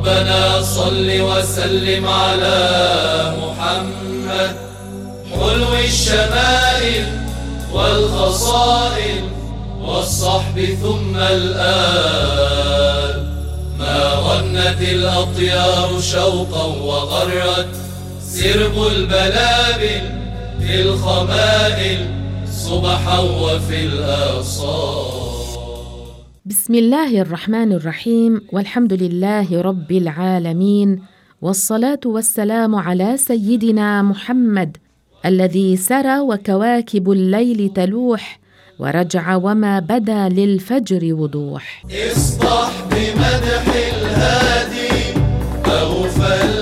ربنا صل وسلم على محمد. حلو الشمائل والخصائل والصحب ثم الآل. ما غنت الأطيار شوقا وغرت سرب البلابل في الخمائل صبحا وفي الآصال. بسم الله الرحمن الرحيم والحمد لله رب العالمين والصلاه والسلام على سيدنا محمد الذي سرى وكواكب الليل تلوح ورجع وما بدا للفجر وضوح اصبح بمدح الهادي أوفى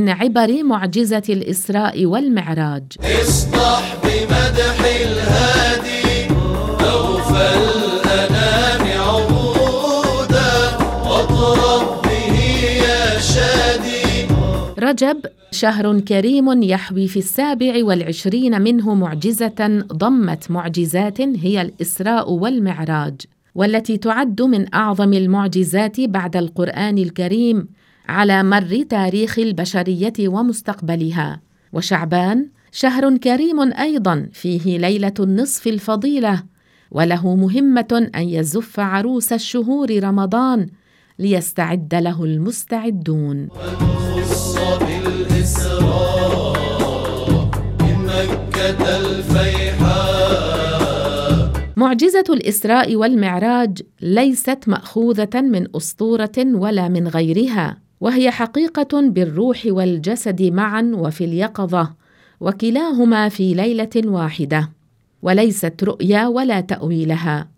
من عبر معجزة الإسراء والمعراج. اصبح بمدح الهادي أوفى الأنام عهودا واطرب به يا شادي. رجب شهر كريم يحوي في السابع والعشرين منه معجزة ضمت معجزات هي الإسراء والمعراج والتي تعد من أعظم المعجزات بعد القرآن الكريم على مر تاريخ البشرية ومستقبلها. وشعبان شهر كريم أيضا فيه ليلة النصف الفضيلة وله مهمة أن يزف عروس الشهور رمضان ليستعد له المستعدون. بالإسراء مكة الفيحاء معجزة الإسراء والمعراج ليست مأخوذة من أسطورة ولا من غيرها. وهي حقيقة بالروح والجسد معا وفي اليقظة وكلاهما في ليلة واحدة وليست رؤيا ولا تأويلها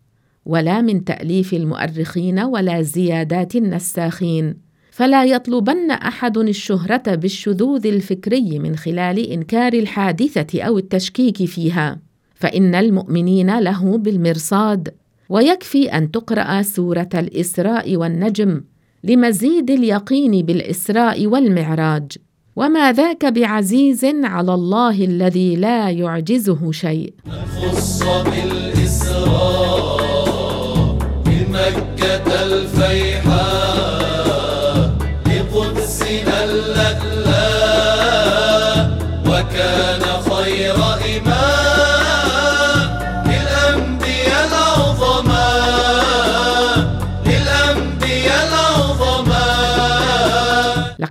ولا من تأليف المؤرخين ولا زيادات النساخين فلا يطلبن أحد الشهرة بالشذوذ الفكري من خلال إنكار الحادثة أو التشكيك فيها فإن المؤمنين له بالمرصاد ويكفي أن تقرأ سورة الإسراء والنجم لمزيد اليقين بالإسراء والمعراج. وما ذاك بعزيز على الله الذي لا يعجزه شيء. خص بالإسراء.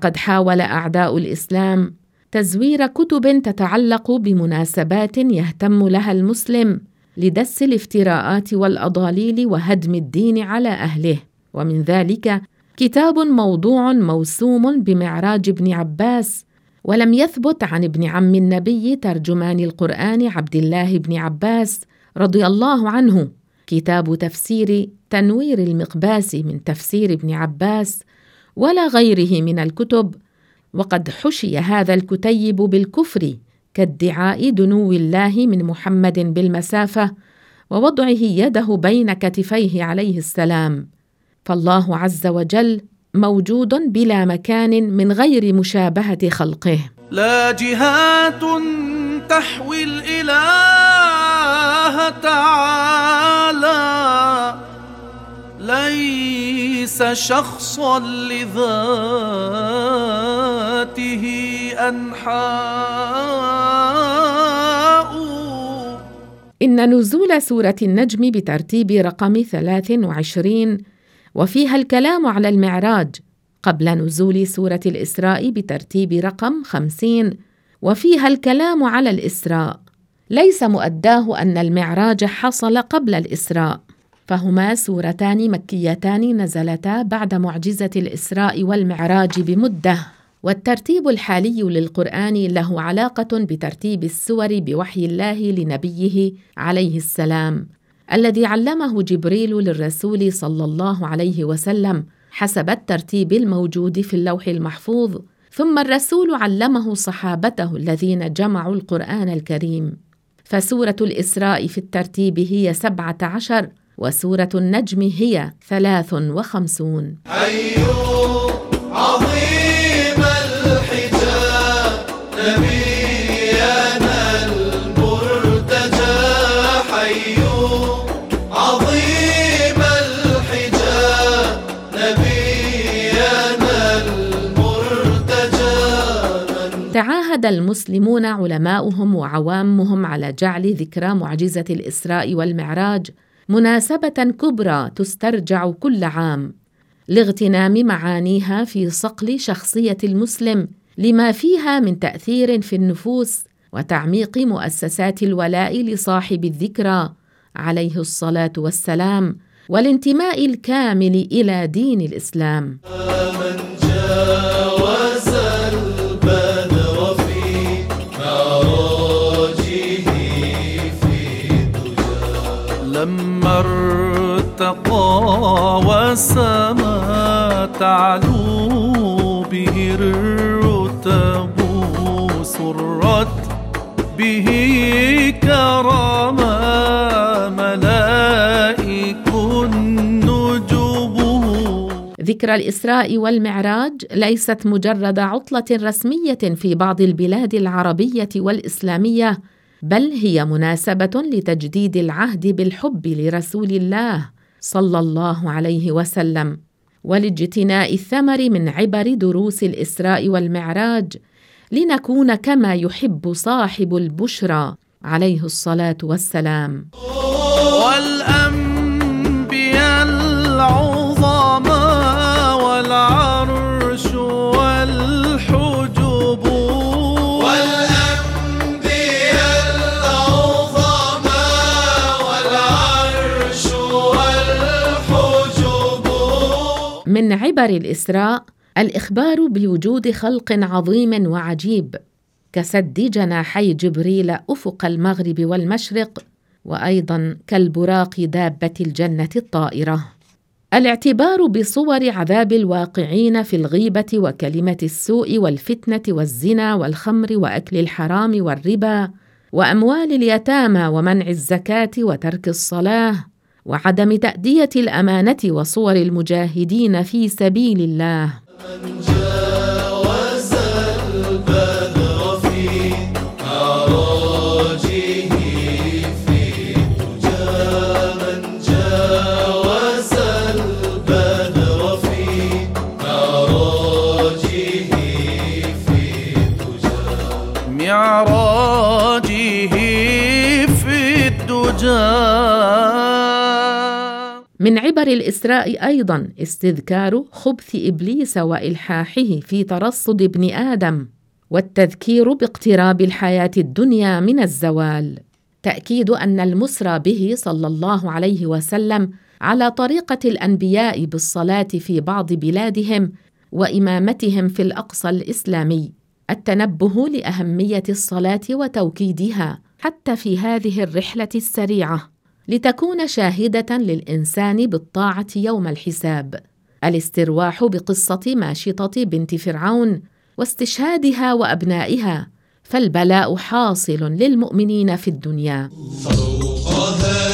لقد حاول أعداء الإسلام تزوير كتب تتعلق بمناسبات يهتم لها المسلم لدس الافتراءات والأضاليل وهدم الدين على أهله. ومن ذلك كتاب موضوع موسوم بمعراج ابن عباس ولم يثبت عن ابن عم النبي ترجمان القرآن عبد الله بن عباس رضي الله عنه. كتاب تفسير تنوير المقباس من تفسير ابن عباس ولا غيره من الكتب وقد حشي هذا الكتيب بالكفر كادعاء دنو الله من محمد بالمسافة ووضعه يده بين كتفيه عليه السلام. فالله عز وجل موجود بلا مكان من غير مشابهة خلقه. لا جهات تحوي الإله تعالى. ليس شخصا لذاته أنحاء. إن نزول سورة النجم بترتيب رقم 23 وفيها الكلام على المعراج قبل نزول سورة الإسراء بترتيب رقم 50 وفيها الكلام على الإسراء. ليس مؤداه أن المعراج حصل قبل الإسراء. فهما سورتان مكيتان نزلتا بعد معجزة الإسراء والمعراج بمدة. والترتيب الحالي للقرآن له علاقة بترتيب السور بوحي الله لنبيه عليه السلام الذي علمه جبريل للرسول صلى الله عليه وسلم حسب الترتيب الموجود في اللوح المحفوظ. ثم الرسول علمه صحابته الذين جمعوا القرآن الكريم. فسورة الإسراء في الترتيب هي سبعة عشر وسورة النجم هي ثلاث وخمسون. عظيم الحجاب نبينا المرتجى عظيم الحجاب نبينا المرتجى تعاهد المسلمون علماؤهم وعوامهم على جعل ذكرى معجزة الإسراء والمعراج مناسبة كبرى تسترجع كل عام لاغتنام معانيها في صقل شخصية المسلم لما فيها من تأثير في النفوس وتعميق مؤسسات الولاء لصاحب الذكرى عليه الصلاة والسلام والانتماء الكامل إلى دين الإسلام. من جاوز وسما تعلو به الرتب سرت به كرما ملائك نجوبه ذكرى الإسراء والمعراج ليست مجرد عطلة رسمية في بعض البلاد العربية والإسلامية بل هي مناسبة لتجديد العهد بالحب لرسول الله. صلى الله عليه وسلم. ولاجتناء الثمر من عبر دروس الإسراء والمعراج لنكون كما يحب صاحب البشرى عليه الصلاة والسلام. من عبر الإسراء الإخبار بوجود خلق عظيم وعجيب كسد جناحي جبريل أفق المغرب والمشرق وأيضا كالبراق دابة الجنة الطائرة. الاعتبار بصور عذاب الواقعين في الغيبة وكلمة السوء والفتنة والزنا والخمر وأكل الحرام والربا وأموال اليتامى ومنع الزكاة وترك الصلاة وعدم تأدية الأمانة وصور المجاهدين في سبيل الله. جاوز عبر الإسراء أيضا استذكار خبث إبليس وإلحاحه في ترصد ابن آدم والتذكير باقتراب الحياة الدنيا من الزوال. تأكيد أن المسرى به صلى الله عليه وسلم على طريقة الأنبياء بالصلاة في بعض بلادهم وإمامتهم في الأقصى الإسلامي التنبه لأهمية الصلاة وتوكيدها حتى في هذه الرحلة السريعة. لتكون شاهدة للإنسان بالطاعة يوم الحساب. الاسترواح بقصة ماشطة بنت فرعون واستشهادها وأبنائها فالبلاء حاصل للمؤمنين في الدنيا. فوق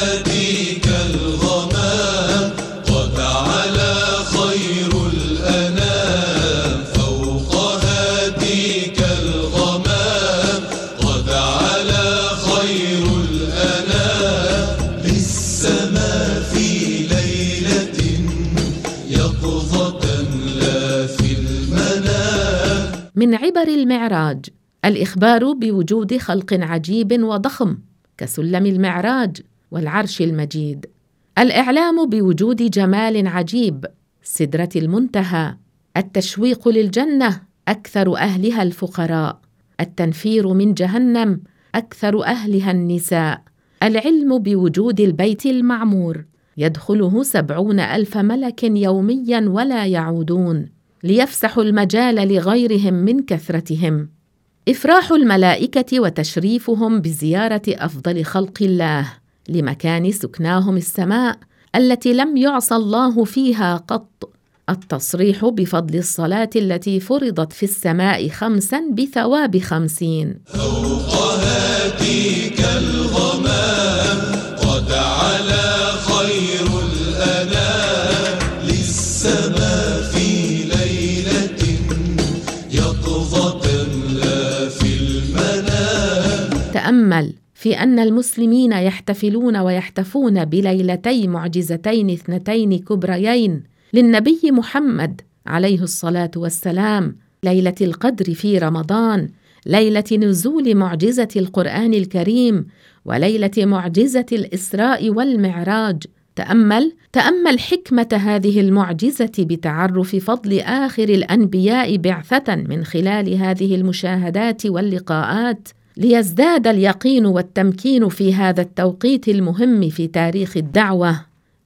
عبر المعراج. الإخبار بوجود خلق عجيب وضخم كسلم المعراج والعرش المجيد. الإعلام بوجود جمال عجيب سدرة المنتهى. التشويق للجنة أكثر أهلها الفقراء. التنفير من جهنم أكثر أهلها النساء. العلم بوجود البيت المعمور يدخله سبعون ألف ملك يوميا ولا يعودون. ليفسحوا المجال لغيرهم من كثرتهم. إفراح الملائكة وتشريفهم بزيارة أفضل خلق الله لمكان سكناهم السماء التي لم يعصى الله فيها قط. التصريح بفضل الصلاة التي فرضت في السماء خمسا بثواب خمسين. تامل في أن المسلمين يحتفلون ويحتفون بليلتي معجزتين اثنتين كبريين للنبي محمد عليه الصلاة والسلام ليلة القدر في رمضان ليلة نزول معجزة القرآن الكريم وليلة معجزة الإسراء والمعراج. تأمل تأمل حكمة هذه المعجزة بتعرف فضل آخر الأنبياء بعثة من خلال هذه المشاهدات واللقاءات. ليزداد اليقين والتمكين في هذا التوقيت المهم في تاريخ الدعوة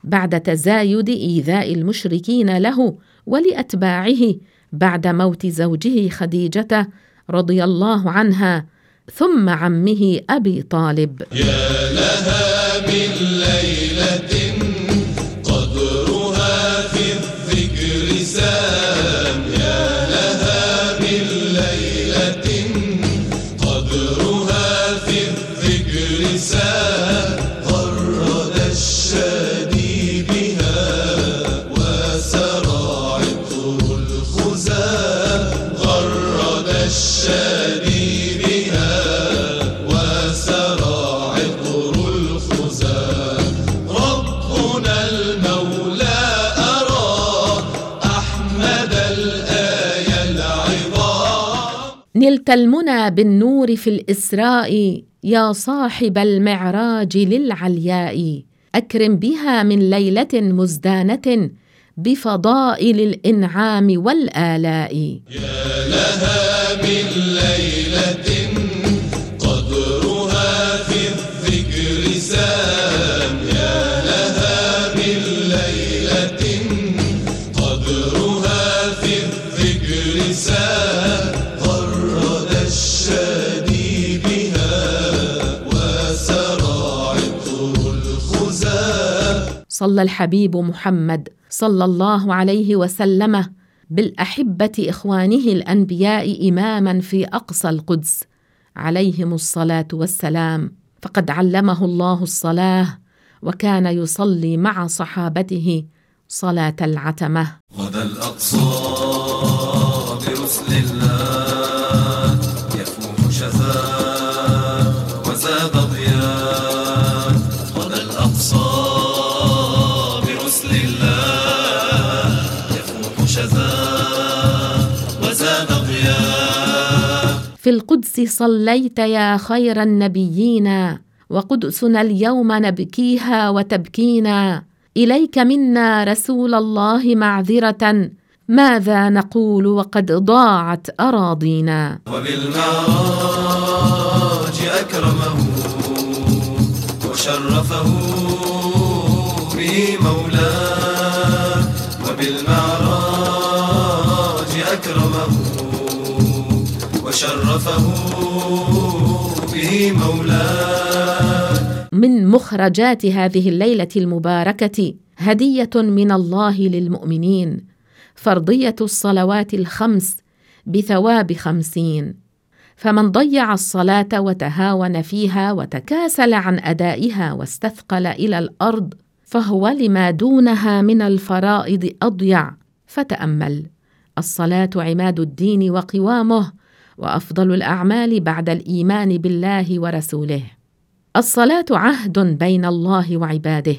بعد تزايد إيذاء المشركين له ولأتباعه بعد موت زوجه خديجة رضي الله عنها ثم عمه أبي طالب. يا نلت المنى بالنور في الإسراء يا صاحب المعراج للعلياء. أكرم بها من ليلة مزدانة بفضائل الإنعام والآلاء. يا لها من صلى الحبيب محمد صلى الله عليه وسلم بالأحبة إخوانه الأنبياء إماما في أقصى القدس. عليهم الصلاة والسلام. فقد علمه الله الصلاة وكان يصلي مع صحابته صلاة العتمة. غدا الأقصى القدس صليت يا خير النبيين وقدسنا اليوم نبكيها وتبكينا. إليك منا رسول الله معذرة ماذا نقول وقد ضاعت أراضينا؟ وبالمعراج أكرمه وشرفه به مولاه وبالمعراج وشرفه به مولاه من مخرجات هذه الليلة المباركة هدية من الله للمؤمنين فرضية الصلوات الخمس بثواب خمسين. فمن ضيع الصلاة وتهاون فيها وتكاسل عن أدائها واستثقل إلى الأرض فهو لما دونها من الفرائض أضيع. فتأمل الصلاة عماد الدين وقوامه وأفضل الأعمال بعد الإيمان بالله ورسوله. الصلاة عهد بين الله وعباده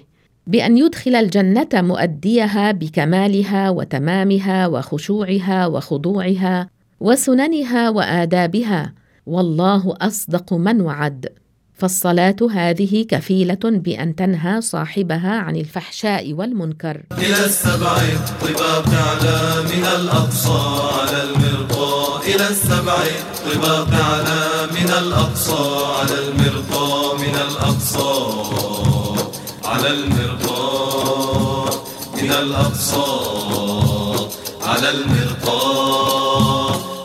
بأن يدخل الجنة مؤديها بكمالها وتمامها وخشوعها وخضوعها وسننها وآدابها والله أصدق من وعد. فالصلاة هذه كفيلة بأن تنهى صاحبها عن الفحشاء والمنكر. إلى السبع الطباق على من الأقصى على المرقى إلى السبع الطباق على من الأقصى على المرقى من الأقصى على المرقى من الأقصى على المرقى.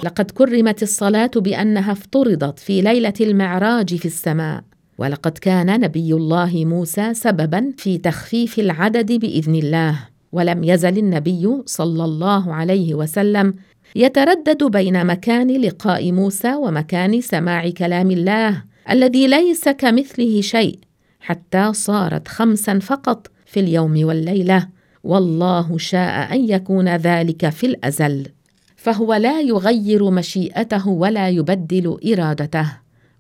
لقد كرمت الصلاة بأنها افترضت في ليلة المعراج في السماء ولقد كان نبي الله موسى سببا في تخفيف العدد بإذن الله ولم يزل النبي صلى الله عليه وسلم يتردد بين مكان لقاء موسى ومكان سماع كلام الله الذي ليس كمثله شيء حتى صارت خمسا فقط في اليوم والليلة. والله شاء أن يكون ذلك في الأزل. فهو لا يغير مشيئته ولا يبدل إرادته.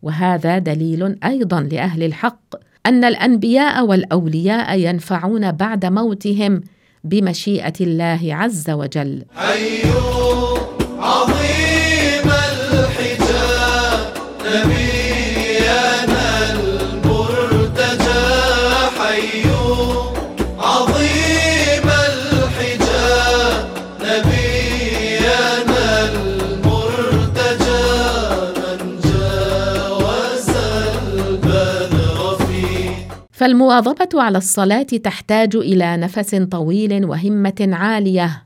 وهذا دليل أيضا لأهل الحق أن الأنبياء والأولياء ينفعون بعد موتهم بمشيئة الله عز وجل. حي فالمواظبة على الصلاة تحتاج إلى نفس طويل وهمة عالية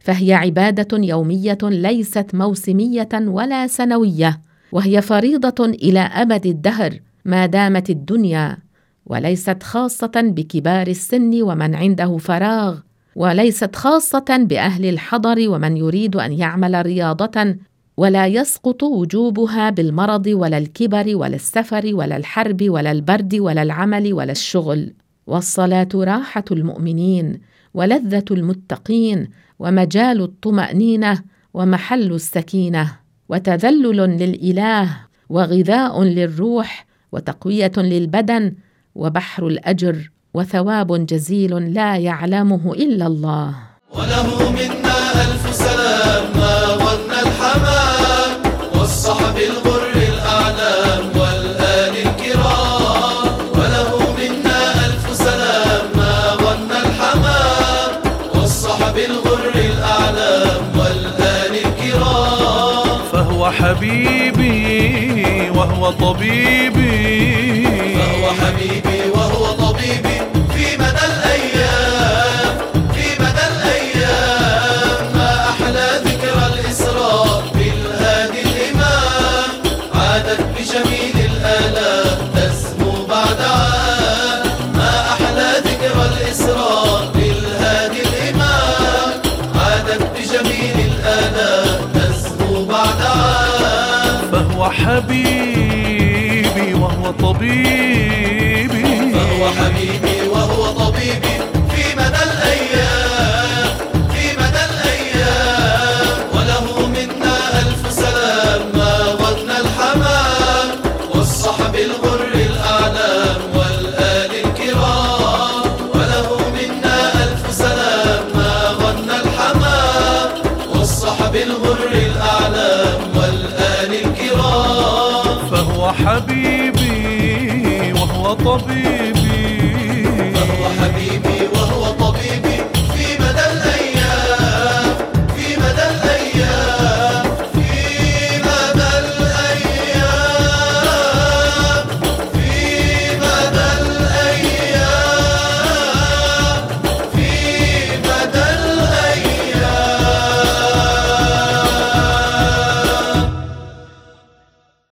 فهي عبادة يومية ليست موسمية ولا سنوية وهي فريضة إلى أبد الدهر ما دامت الدنيا وليست خاصة بكبار السن ومن عنده فراغ وليست خاصة بأهل الحضر ومن يريد أن يعمل رياضة ولا يسقط وجوبها بالمرض ولا الكبر ولا السفر ولا الحرب ولا البرد ولا العمل ولا الشغل. والصلاة راحة المؤمنين ولذة المتقين ومجال الطمأنينة ومحل السكينة. وتذلل للإله وغذاء للروح وتقوية للبدن وبحر الأجر وثواب جزيل لا يعلمه إلا الله. وله منا ألف سلام. حبيبي وهو طبيبي. فهو حبيبي وهو طبيبي في مدى حبيبي وهو طبيبي. فهو حبيبي وهو طبيبي في مدى الأيام في مدى الأيام. وله منا ألف سلام ما ظن الحمام. والصحب الغر الأعلام والآل الكرام. وله منا ألف سلام ما ظن الحمام. والصحب الغر الأعلام والآل